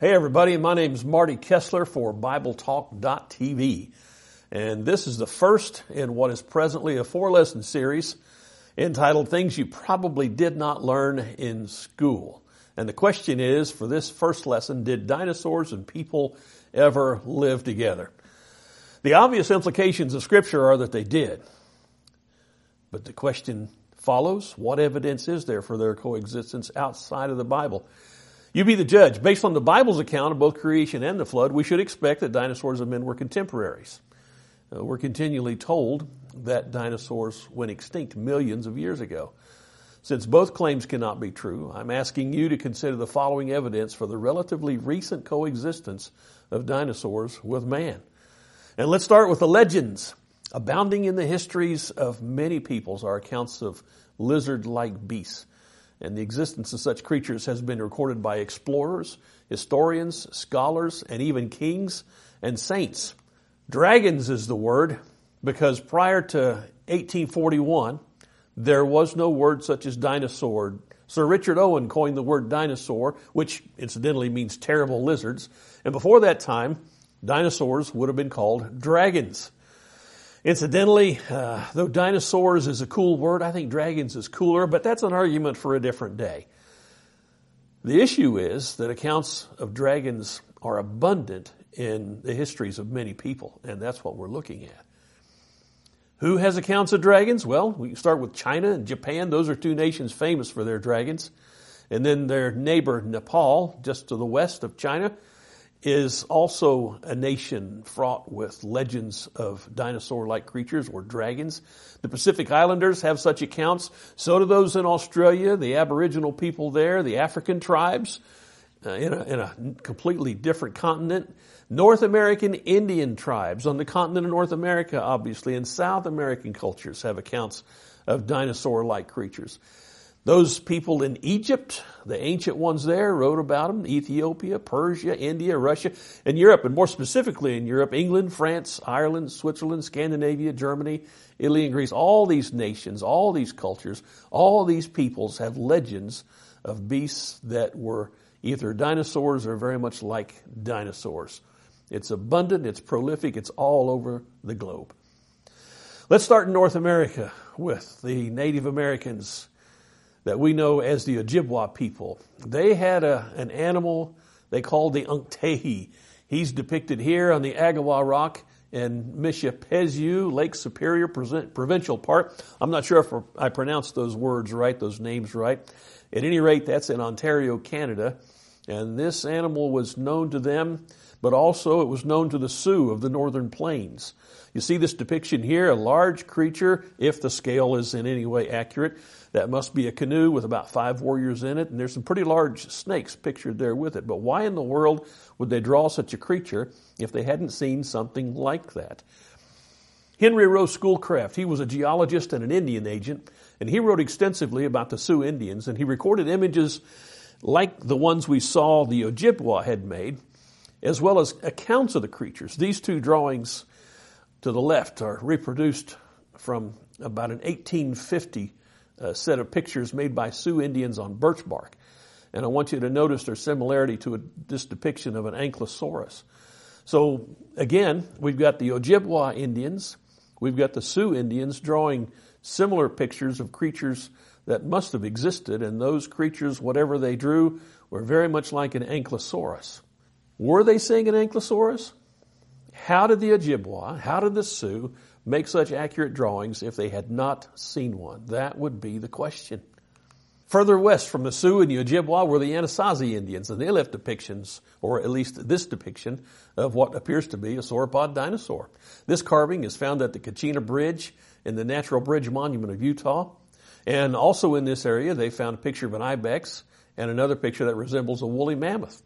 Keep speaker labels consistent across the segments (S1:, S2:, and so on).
S1: Hey everybody, my name is Marty Kessler for BibleTalk.tv. And this is the first in what is presently a four lesson series entitled Things You Probably Did Not Learn in School. And the question is, for this first lesson, did dinosaurs and people ever live together? The obvious implications of scripture are that they did. But the question follows, what evidence is there for their coexistence outside of the Bible? You be the judge. Based on the Bible's account of both creation and the flood, we should expect that dinosaurs and men were contemporaries. Uh, we're continually told that dinosaurs went extinct millions of years ago. Since both claims cannot be true, I'm asking you to consider the following evidence for the relatively recent coexistence of dinosaurs with man. And let's start with the legends. Abounding in the histories of many peoples are accounts of lizard-like beasts. And the existence of such creatures has been recorded by explorers, historians, scholars, and even kings and saints. Dragons is the word because prior to 1841, there was no word such as dinosaur. Sir Richard Owen coined the word dinosaur, which incidentally means terrible lizards. And before that time, dinosaurs would have been called dragons. Incidentally, uh, though dinosaurs is a cool word, I think dragons is cooler, but that's an argument for a different day. The issue is that accounts of dragons are abundant in the histories of many people, and that's what we're looking at. Who has accounts of dragons? Well, we start with China and Japan. Those are two nations famous for their dragons. And then their neighbor Nepal, just to the west of China, is also a nation fraught with legends of dinosaur-like creatures or dragons. The Pacific Islanders have such accounts. So do those in Australia, the Aboriginal people there, the African tribes uh, in, a, in a completely different continent. North American Indian tribes on the continent of North America, obviously, and South American cultures have accounts of dinosaur-like creatures. Those people in Egypt, the ancient ones there, wrote about them. Ethiopia, Persia, India, Russia, and Europe, and more specifically in Europe, England, France, Ireland, Switzerland, Scandinavia, Germany, Italy, and Greece. All these nations, all these cultures, all these peoples have legends of beasts that were either dinosaurs or very much like dinosaurs. It's abundant, it's prolific, it's all over the globe. Let's start in North America with the Native Americans that we know as the Ojibwa people. They had a, an animal they called the Unktehi. He's depicted here on the Agawa Rock in Mishipezyu, Lake Superior Provincial Park. I'm not sure if I pronounced those words right, those names right. At any rate, that's in Ontario, Canada. And this animal was known to them, but also it was known to the Sioux of the northern plains. You see this depiction here, a large creature, if the scale is in any way accurate, that must be a canoe with about five warriors in it, and there's some pretty large snakes pictured there with it. But why in the world would they draw such a creature if they hadn't seen something like that? Henry Rowe Schoolcraft, he was a geologist and an Indian agent, and he wrote extensively about the Sioux Indians, and he recorded images like the ones we saw the Ojibwa had made, as well as accounts of the creatures. These two drawings to the left are reproduced from about an 1850 a set of pictures made by Sioux Indians on birch bark. And I want you to notice their similarity to a, this depiction of an ankylosaurus. So again, we've got the Ojibwa Indians, we've got the Sioux Indians drawing similar pictures of creatures that must have existed, and those creatures, whatever they drew, were very much like an ankylosaurus. Were they seeing an ankylosaurus? How did the Ojibwa, how did the Sioux make such accurate drawings if they had not seen one? That would be the question. Further west from the Sioux and the Ojibwa were the Anasazi Indians, and they left depictions, or at least this depiction, of what appears to be a sauropod dinosaur. This carving is found at the Kachina Bridge in the Natural Bridge Monument of Utah. And also in this area, they found a picture of an ibex and another picture that resembles a woolly mammoth.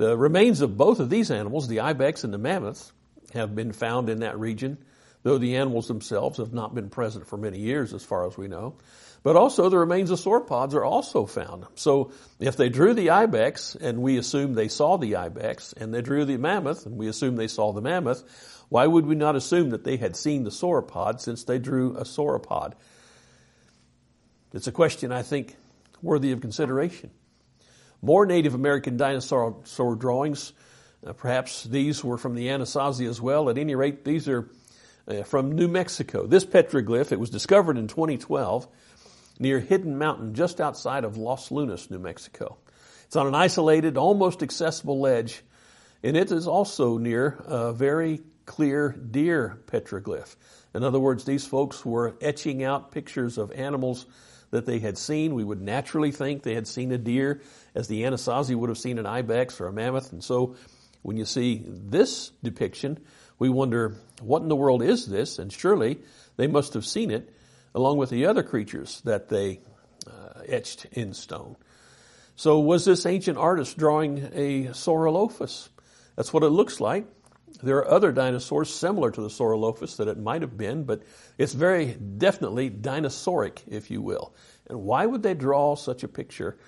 S1: The remains of both of these animals, the ibex and the mammoth, have been found in that region though the animals themselves have not been present for many years as far as we know. But also the remains of sauropods are also found. So if they drew the ibex and we assume they saw the ibex and they drew the mammoth and we assume they saw the mammoth, why would we not assume that they had seen the sauropod since they drew a sauropod? It's a question I think worthy of consideration. More Native American dinosaur drawings. Uh, perhaps these were from the Anasazi as well. At any rate, these are uh, from New Mexico. This petroglyph, it was discovered in 2012 near Hidden Mountain, just outside of Los Lunas, New Mexico. It's on an isolated, almost accessible ledge, and it is also near a very clear deer petroglyph. In other words, these folks were etching out pictures of animals that they had seen. We would naturally think they had seen a deer, as the Anasazi would have seen an ibex or a mammoth. And so when you see this depiction, we wonder, what in the world is this? And surely they must have seen it along with the other creatures that they uh, etched in stone. So was this ancient artist drawing a Saurolophus? That's what it looks like. There are other dinosaurs similar to the Saurolophus that it might have been, but it's very definitely dinosauric, if you will. And why would they draw such a picture?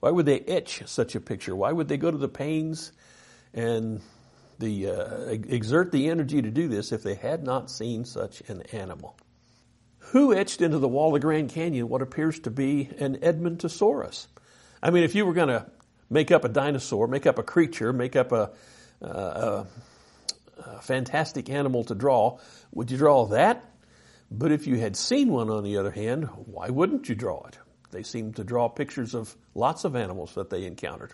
S1: Why would they etch such a picture? Why would they go to the pains and the uh, exert the energy to do this if they had not seen such an animal? Who etched into the wall of the Grand Canyon what appears to be an Edmontosaurus? I mean, if you were going to make up a dinosaur, make up a creature, make up a, uh, a a fantastic animal to draw. Would you draw that? But if you had seen one, on the other hand, why wouldn't you draw it? They seem to draw pictures of lots of animals that they encountered.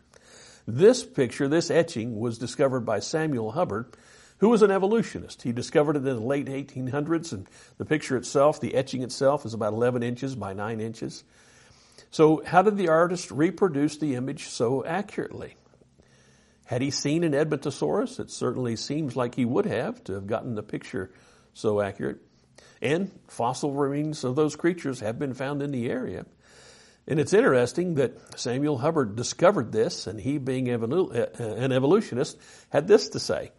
S1: This picture, this etching, was discovered by Samuel Hubbard, who was an evolutionist. He discovered it in the late 1800s, and the picture itself, the etching itself, is about 11 inches by 9 inches. So, how did the artist reproduce the image so accurately? Had he seen an Edmontosaurus? It certainly seems like he would have to have gotten the picture so accurate. And fossil remains of those creatures have been found in the area. And it's interesting that Samuel Hubbard discovered this, and he, being an uh, evolutionist, had this to say.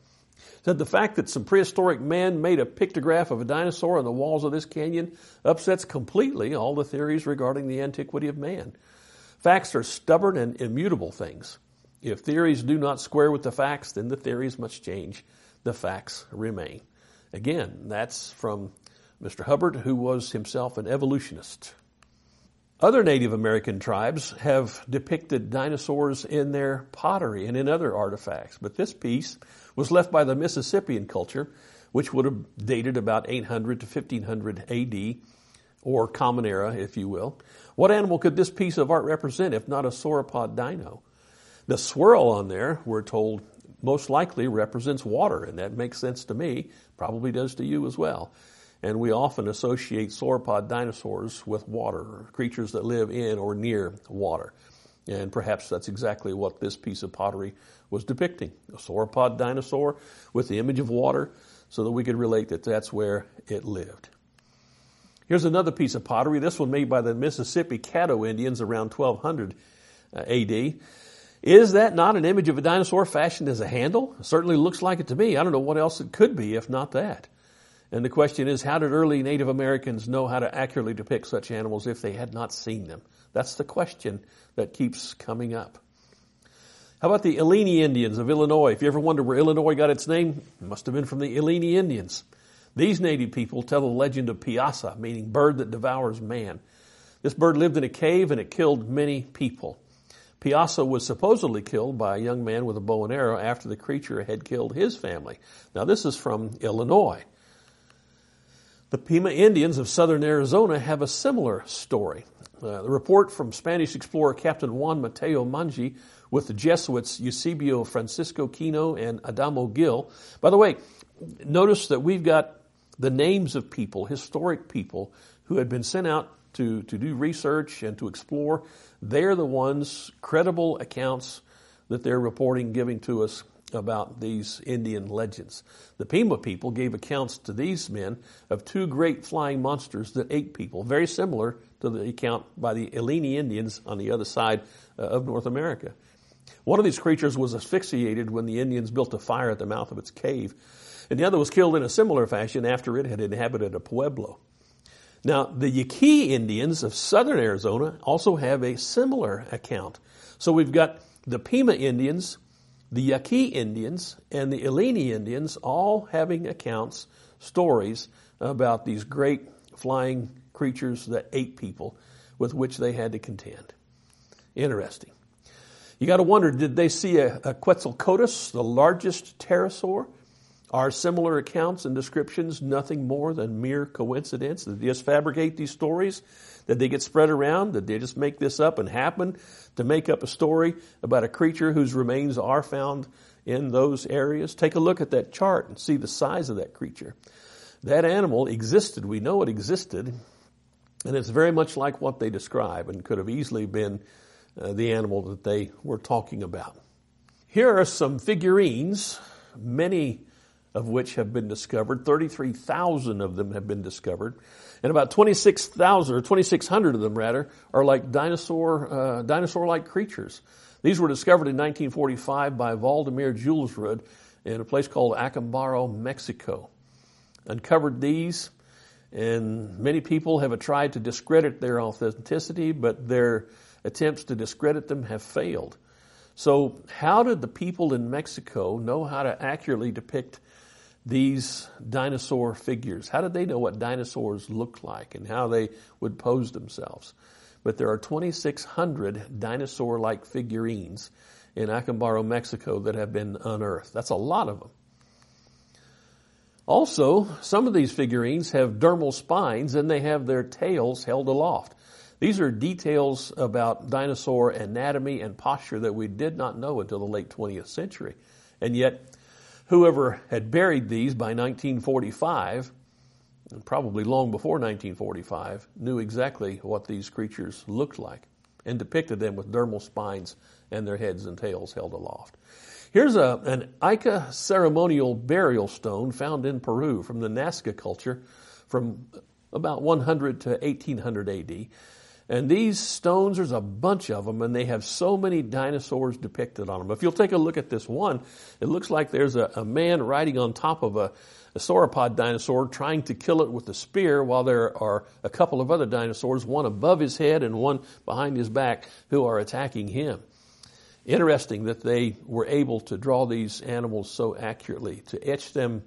S1: Said the fact that some prehistoric man made a pictograph of a dinosaur on the walls of this canyon upsets completely all the theories regarding the antiquity of man. Facts are stubborn and immutable things. If theories do not square with the facts, then the theories must change. The facts remain. Again, that's from Mr. Hubbard, who was himself an evolutionist. Other Native American tribes have depicted dinosaurs in their pottery and in other artifacts, but this piece was left by the Mississippian culture, which would have dated about 800 to 1500 AD, or Common Era, if you will. What animal could this piece of art represent if not a sauropod dino? The swirl on there, we're told, most likely represents water, and that makes sense to me, probably does to you as well. And we often associate sauropod dinosaurs with water, creatures that live in or near water. And perhaps that's exactly what this piece of pottery was depicting a sauropod dinosaur with the image of water, so that we could relate that that's where it lived. Here's another piece of pottery, this one made by the Mississippi Caddo Indians around 1200 uh, AD. Is that not an image of a dinosaur fashioned as a handle? It certainly looks like it to me. I don't know what else it could be if not that. And the question is, how did early Native Americans know how to accurately depict such animals if they had not seen them? That's the question that keeps coming up. How about the Illini Indians of Illinois? If you ever wonder where Illinois got its name, it must have been from the Illini Indians. These native people tell the legend of Piasa, meaning bird that devours man. This bird lived in a cave and it killed many people. Piasa was supposedly killed by a young man with a bow and arrow after the creature had killed his family. Now, this is from Illinois. The Pima Indians of southern Arizona have a similar story. Uh, the report from Spanish explorer Captain Juan Mateo Manje with the Jesuits Eusebio Francisco Kino and Adamo Gill. By the way, notice that we've got the names of people, historic people, who had been sent out to, to do research and to explore. They're the ones, credible accounts that they're reporting, giving to us about these Indian legends. The Pima people gave accounts to these men of two great flying monsters that ate people, very similar to the account by the Illini Indians on the other side uh, of North America. One of these creatures was asphyxiated when the Indians built a fire at the mouth of its cave, and the other was killed in a similar fashion after it had inhabited a pueblo. Now, the Yaqui Indians of southern Arizona also have a similar account. So we've got the Pima Indians, the Yaqui Indians, and the Illini Indians all having accounts, stories about these great flying creatures that ate people with which they had to contend. Interesting. You got to wonder, did they see a, a Quetzalcoatlus, the largest pterosaur? Are similar accounts and descriptions nothing more than mere coincidence? Did they just fabricate these stories? Did they get spread around? Did they just make this up and happen to make up a story about a creature whose remains are found in those areas? Take a look at that chart and see the size of that creature. That animal existed. We know it existed. And it's very much like what they describe and could have easily been uh, the animal that they were talking about. Here are some figurines, many of which have been discovered. 33,000 of them have been discovered. And about 26,000 or 2,600 of them rather are like dinosaur, uh, dinosaur-like creatures. These were discovered in 1945 by Waldemar Julsrud in a place called Acambaro, Mexico. Uncovered these, and many people have tried to discredit their authenticity, but their attempts to discredit them have failed. So, how did the people in Mexico know how to accurately depict these dinosaur figures? How did they know what dinosaurs looked like and how they would pose themselves? But there are 2,600 dinosaur like figurines in Acambaro, Mexico that have been unearthed. That's a lot of them. Also, some of these figurines have dermal spines and they have their tails held aloft. These are details about dinosaur anatomy and posture that we did not know until the late 20th century. And yet, whoever had buried these by 1945, and probably long before 1945, knew exactly what these creatures looked like and depicted them with dermal spines and their heads and tails held aloft. Here's a, an Ica ceremonial burial stone found in Peru from the Nazca culture from about 100 to 1800 AD. And these stones, there's a bunch of them, and they have so many dinosaurs depicted on them. If you'll take a look at this one, it looks like there's a, a man riding on top of a, a sauropod dinosaur trying to kill it with a spear while there are a couple of other dinosaurs, one above his head and one behind his back, who are attacking him. Interesting that they were able to draw these animals so accurately, to etch them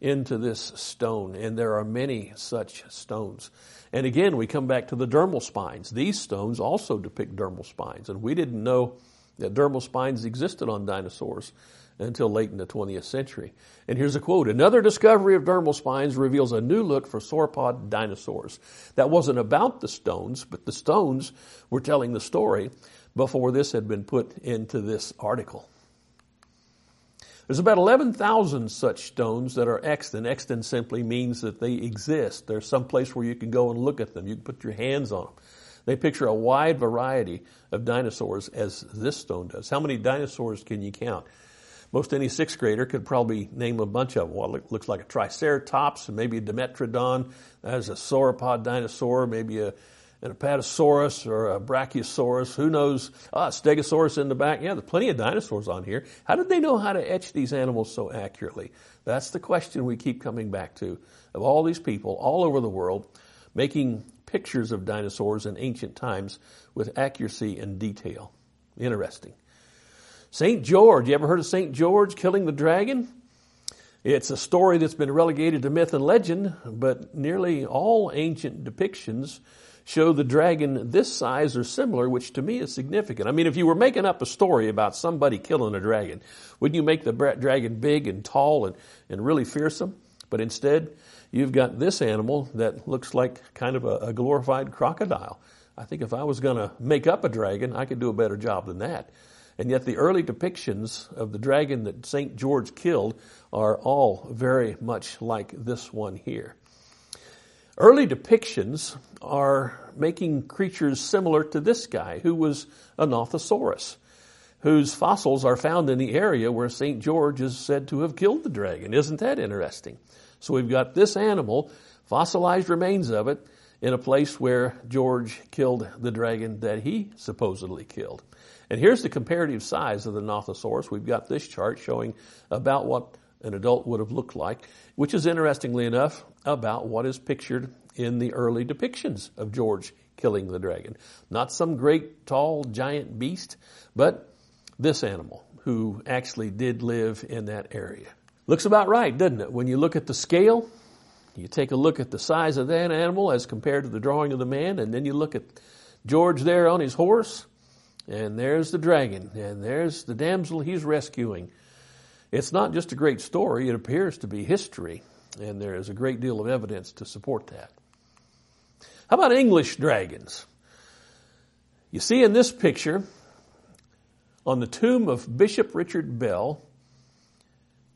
S1: into this stone, and there are many such stones. And again, we come back to the dermal spines. These stones also depict dermal spines, and we didn't know that dermal spines existed on dinosaurs until late in the 20th century. And here's a quote Another discovery of dermal spines reveals a new look for sauropod dinosaurs. That wasn't about the stones, but the stones were telling the story before this had been put into this article. There's about 11,000 such stones that are extant. Extant simply means that they exist. There's some place where you can go and look at them. You can put your hands on them. They picture a wide variety of dinosaurs as this stone does. How many dinosaurs can you count? Most any sixth grader could probably name a bunch of them. Well, it looks like a triceratops, maybe a dimetrodon, That is a sauropod dinosaur, maybe a an apatosaurus or a brachiosaurus. Who knows? Ah, stegosaurus in the back. Yeah, there's plenty of dinosaurs on here. How did they know how to etch these animals so accurately? That's the question we keep coming back to. Of all these people all over the world making pictures of dinosaurs in ancient times with accuracy and detail. Interesting. St. George. You ever heard of St. George killing the dragon? It's a story that's been relegated to myth and legend, but nearly all ancient depictions show the dragon this size or similar, which to me is significant. I mean, if you were making up a story about somebody killing a dragon, wouldn't you make the dragon big and tall and, and really fearsome? But instead, you've got this animal that looks like kind of a, a glorified crocodile. I think if I was going to make up a dragon, I could do a better job than that. And yet the early depictions of the dragon that St. George killed are all very much like this one here. Early depictions are making creatures similar to this guy, who was a Nothosaurus, whose fossils are found in the area where St. George is said to have killed the dragon. Isn't that interesting? So we've got this animal, fossilized remains of it, in a place where George killed the dragon that he supposedly killed. And here's the comparative size of the Nothosaurus. We've got this chart showing about what an adult would have looked like, which is interestingly enough about what is pictured in the early depictions of George killing the dragon. Not some great, tall, giant beast, but this animal who actually did live in that area. Looks about right, doesn't it? When you look at the scale, you take a look at the size of that animal as compared to the drawing of the man, and then you look at George there on his horse, And there's the dragon, and there's the damsel he's rescuing. It's not just a great story, it appears to be history, and there is a great deal of evidence to support that. How about English dragons? You see in this picture, on the tomb of Bishop Richard Bell,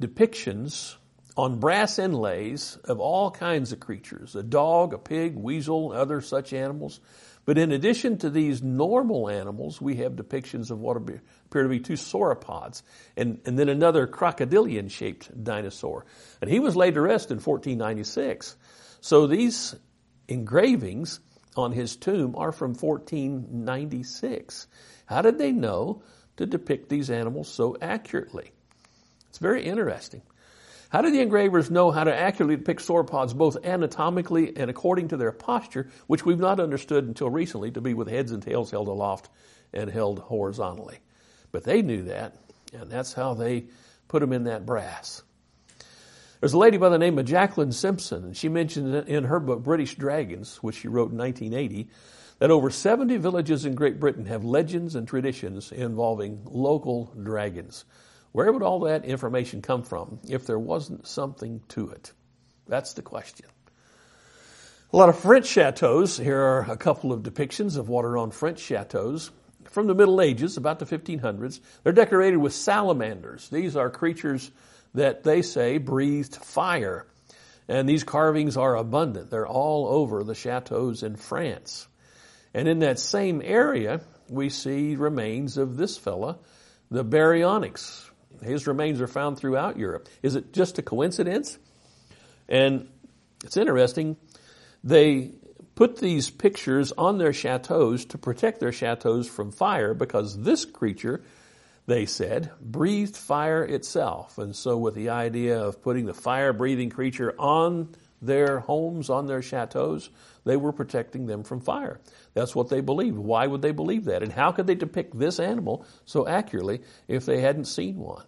S1: depictions on brass inlays of all kinds of creatures a dog, a pig, weasel, other such animals. But in addition to these normal animals, we have depictions of what appear to be two sauropods and, and then another crocodilian shaped dinosaur. And he was laid to rest in 1496. So these engravings on his tomb are from 1496. How did they know to depict these animals so accurately? It's very interesting. How did the engravers know how to accurately depict sauropods both anatomically and according to their posture, which we've not understood until recently to be with heads and tails held aloft and held horizontally? But they knew that, and that's how they put them in that brass. There's a lady by the name of Jacqueline Simpson, and she mentioned in her book British Dragons, which she wrote in 1980, that over 70 villages in Great Britain have legends and traditions involving local dragons. Where would all that information come from if there wasn't something to it? That's the question. A lot of French chateaus. Here are a couple of depictions of what are on French chateaus from the Middle Ages, about the 1500s. They're decorated with salamanders. These are creatures that they say breathed fire. And these carvings are abundant. They're all over the chateaus in France. And in that same area, we see remains of this fella, the Baryonyx, his remains are found throughout Europe. Is it just a coincidence? And it's interesting. They put these pictures on their chateaus to protect their chateaus from fire because this creature, they said, breathed fire itself. And so with the idea of putting the fire breathing creature on their homes, on their chateaus, they were protecting them from fire. That's what they believed. Why would they believe that? And how could they depict this animal so accurately if they hadn't seen one?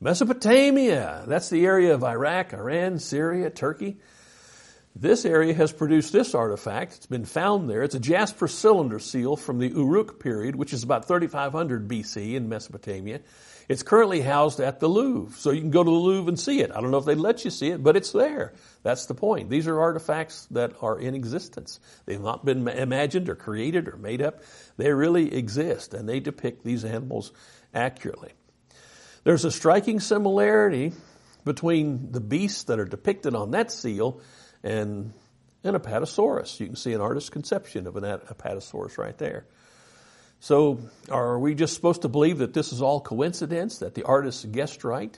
S1: Mesopotamia, that's the area of Iraq, Iran, Syria, Turkey. This area has produced this artifact. It's been found there. It's a jasper cylinder seal from the Uruk period, which is about 3500 BC in Mesopotamia. It's currently housed at the Louvre, so you can go to the Louvre and see it. I don't know if they let you see it, but it's there. That's the point. These are artifacts that are in existence. They've not been imagined or created or made up. They really exist, and they depict these animals accurately. There's a striking similarity between the beasts that are depicted on that seal and an apatosaurus. You can see an artist's conception of an apatosaurus right there. So, are we just supposed to believe that this is all coincidence, that the artist guessed right?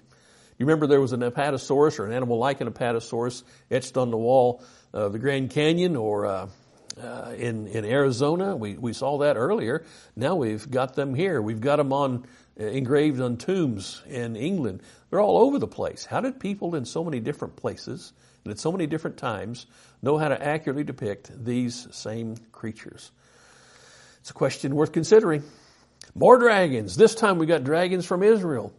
S1: You remember there was an apatosaurus or an animal like an apatosaurus etched on the wall of the Grand Canyon or uh, uh, in in Arizona. We we saw that earlier. Now we've got them here. We've got them on uh, engraved on tombs in England. They're all over the place. How did people in so many different places and at so many different times know how to accurately depict these same creatures? It's a question worth considering. More dragons. This time we got dragons from Israel.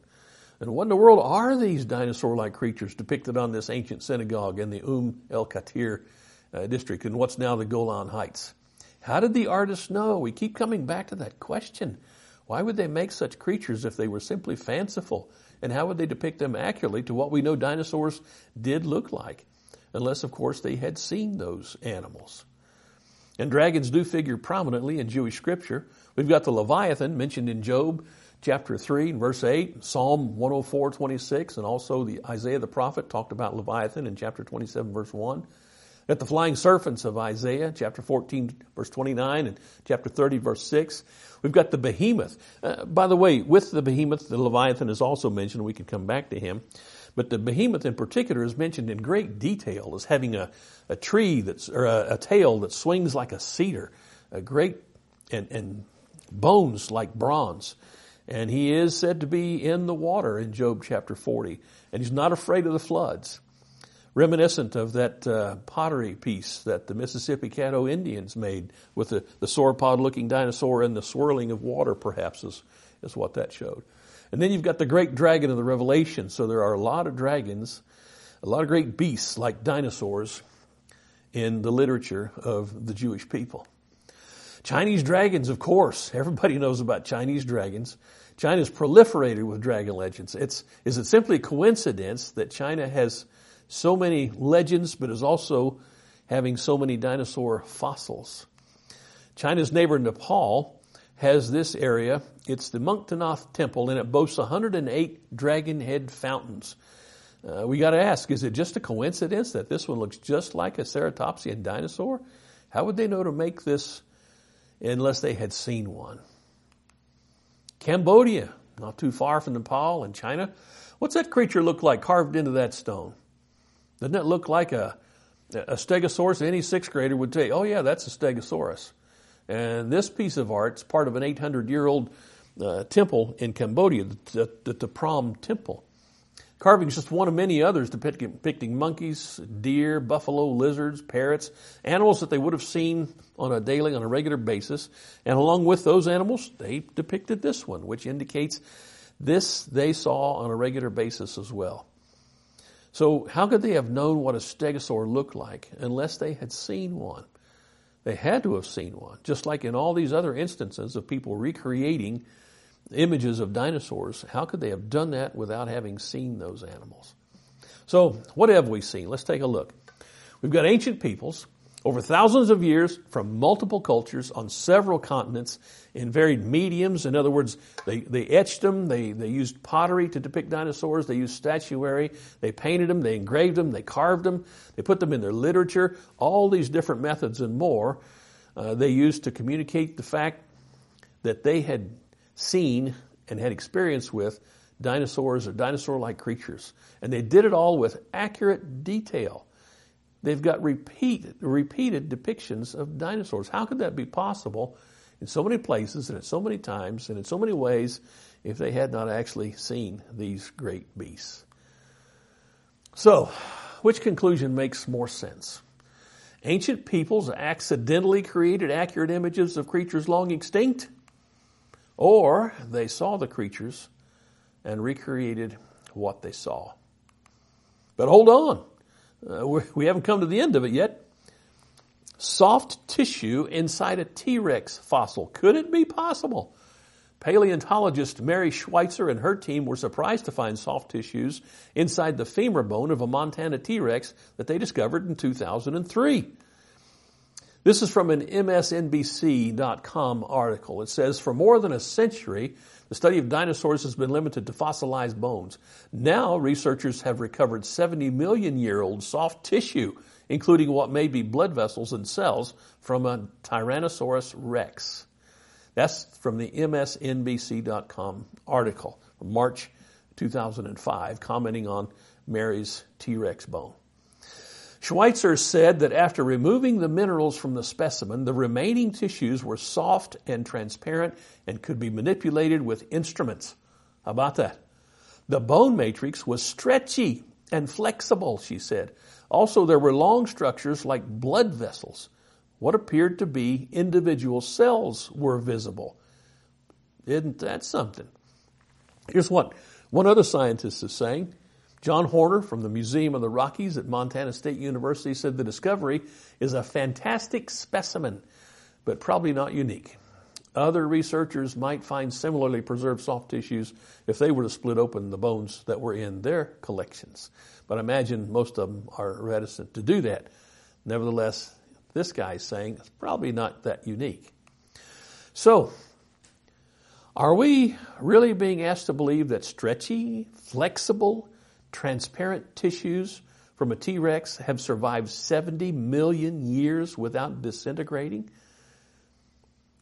S1: And what in the world are these dinosaur-like creatures depicted on this ancient synagogue in the Umm el Katir uh, district in what's now the Golan Heights? How did the artists know? We keep coming back to that question. Why would they make such creatures if they were simply fanciful? And how would they depict them accurately to what we know dinosaurs did look like? Unless, of course, they had seen those animals. And dragons do figure prominently in Jewish scripture. We've got the Leviathan mentioned in Job chapter 3 and verse 8, Psalm 104, 26, and also the Isaiah the prophet talked about Leviathan in chapter 27, verse 1 at the flying serpents of Isaiah, chapter 14, verse 29, and chapter 30, verse 6. We've got the behemoth. Uh, by the way, with the behemoth, the Leviathan is also mentioned. We can come back to him. But the behemoth in particular is mentioned in great detail as having a, a tree that's, or a, a tail that swings like a cedar, a great, and, and bones like bronze. And he is said to be in the water in Job chapter 40. And he's not afraid of the floods reminiscent of that uh, pottery piece that the Mississippi Caddo Indians made with the, the sauropod looking dinosaur and the swirling of water, perhaps, is, is what that showed. And then you've got the great dragon of the Revelation. So there are a lot of dragons, a lot of great beasts like dinosaurs in the literature of the Jewish people. Chinese dragons, of course. Everybody knows about Chinese dragons. China's proliferated with dragon legends. It's, is it simply a coincidence that China has so many legends, but is also having so many dinosaur fossils? China's neighbor Nepal has this area. It's the Muktinath Temple, and it boasts 108 dragon head fountains. Uh, we got to ask: Is it just a coincidence that this one looks just like a ceratopsian dinosaur? How would they know to make this unless they had seen one? Cambodia, not too far from Nepal and China. What's that creature look like carved into that stone? Doesn't it look like a, a stegosaurus? Any sixth grader would say, oh yeah, that's a stegosaurus. And this piece of art is part of an 800 year old uh, temple in Cambodia, the, the, the Prohm Temple. Carving is just one of many others depicting, depicting monkeys, deer, buffalo, lizards, parrots, animals that they would have seen on a daily, on a regular basis. And along with those animals, they depicted this one, which indicates this they saw on a regular basis as well. So how could they have known what a stegosaur looked like unless they had seen one? They had to have seen one, just like in all these other instances of people recreating images of dinosaurs. How could they have done that without having seen those animals? So, what have we seen? Let's take a look. We've got ancient peoples over thousands of years from multiple cultures on several continents in varied mediums. In other words, they, they etched them, they, they used pottery to depict dinosaurs, they used statuary, they painted them, they engraved them, they carved them, they put them in their literature, all these different methods and more uh, they used to communicate the fact that they had seen and had experience with dinosaurs or dinosaur like creatures. And they did it all with accurate detail. They've got repeat, repeated depictions of dinosaurs. How could that be possible in so many places and at so many times and in so many ways if they had not actually seen these great beasts? So, which conclusion makes more sense? Ancient peoples accidentally created accurate images of creatures long extinct? Or they saw the creatures and recreated what they saw. But hold on. Uh, we haven't come to the end of it yet. Soft tissue inside a T Rex fossil. Could it be possible? Paleontologist Mary Schweitzer and her team were surprised to find soft tissues inside the femur bone of a Montana T Rex that they discovered in 2003. This is from an MSNBC.com article. It says, for more than a century, the study of dinosaurs has been limited to fossilized bones. Now, researchers have recovered 70 million year old soft tissue, including what may be blood vessels and cells from a Tyrannosaurus rex. That's from the MSNBC.com article March 2005, commenting on Mary's T Rex bone. Schweitzer said that after removing the minerals from the specimen, the remaining tissues were soft and transparent and could be manipulated with instruments. How about that? The bone matrix was stretchy and flexible, she said. Also, there were long structures like blood vessels. What appeared to be individual cells were visible. Isn't that something? Here's what one other scientist is saying. John Horner from the Museum of the Rockies at Montana State University said the discovery is a fantastic specimen, but probably not unique. Other researchers might find similarly preserved soft tissues if they were to split open the bones that were in their collections. But I imagine most of them are reticent to do that. Nevertheless, this guy is saying it's probably not that unique. So, are we really being asked to believe that stretchy, flexible, transparent tissues from a T Rex have survived 70 million years without disintegrating?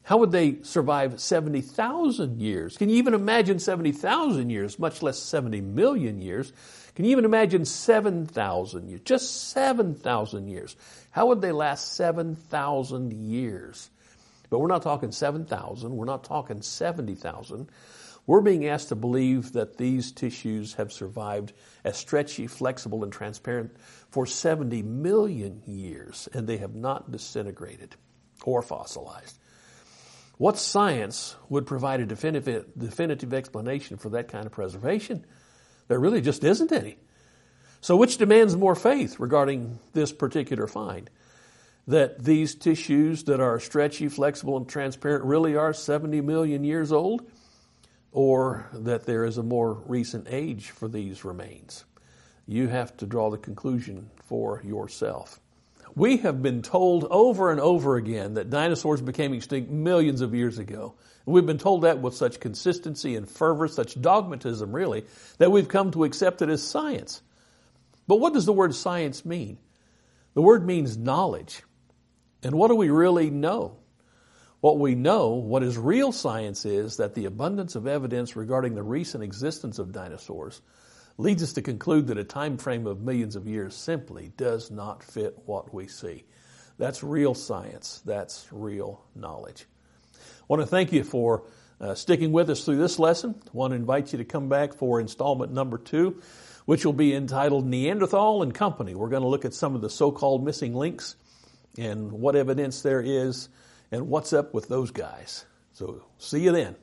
S1: How would they survive 70,000 years? Can you even imagine 70,000 years, much less 70 million years? Can you even imagine 7,000 years? Just 7,000 years. How would they last 7,000 years? But we're not talking 7,000. We're not talking 70,000. We're being asked to believe that these tissues have survived as stretchy, flexible, and transparent for 70 million years, and they have not disintegrated or fossilized. What science would provide a definitive, definitive explanation for that kind of preservation? There really just isn't any. So, which demands more faith regarding this particular find? that these tissues that are stretchy, flexible, and transparent really are 70 million years old, or that there is a more recent age for these remains. You have to draw the conclusion for yourself. We have been told over and over again that dinosaurs became extinct millions of years ago. We've been told that with such consistency and fervor, such dogmatism really, that we've come to accept it as science. But what does the word science mean? The word means knowledge. And what do we really know? What we know, what is real science is that the abundance of evidence regarding the recent existence of dinosaurs leads us to conclude that a time frame of millions of years simply does not fit what we see. That's real science. That's real knowledge. I want to thank you for uh, sticking with us through this lesson. I want to invite you to come back for installment number two, which will be entitled Neanderthal and Company. We're going to look at some of the so-called missing links and what evidence there is and what's up with those guys. So see you then.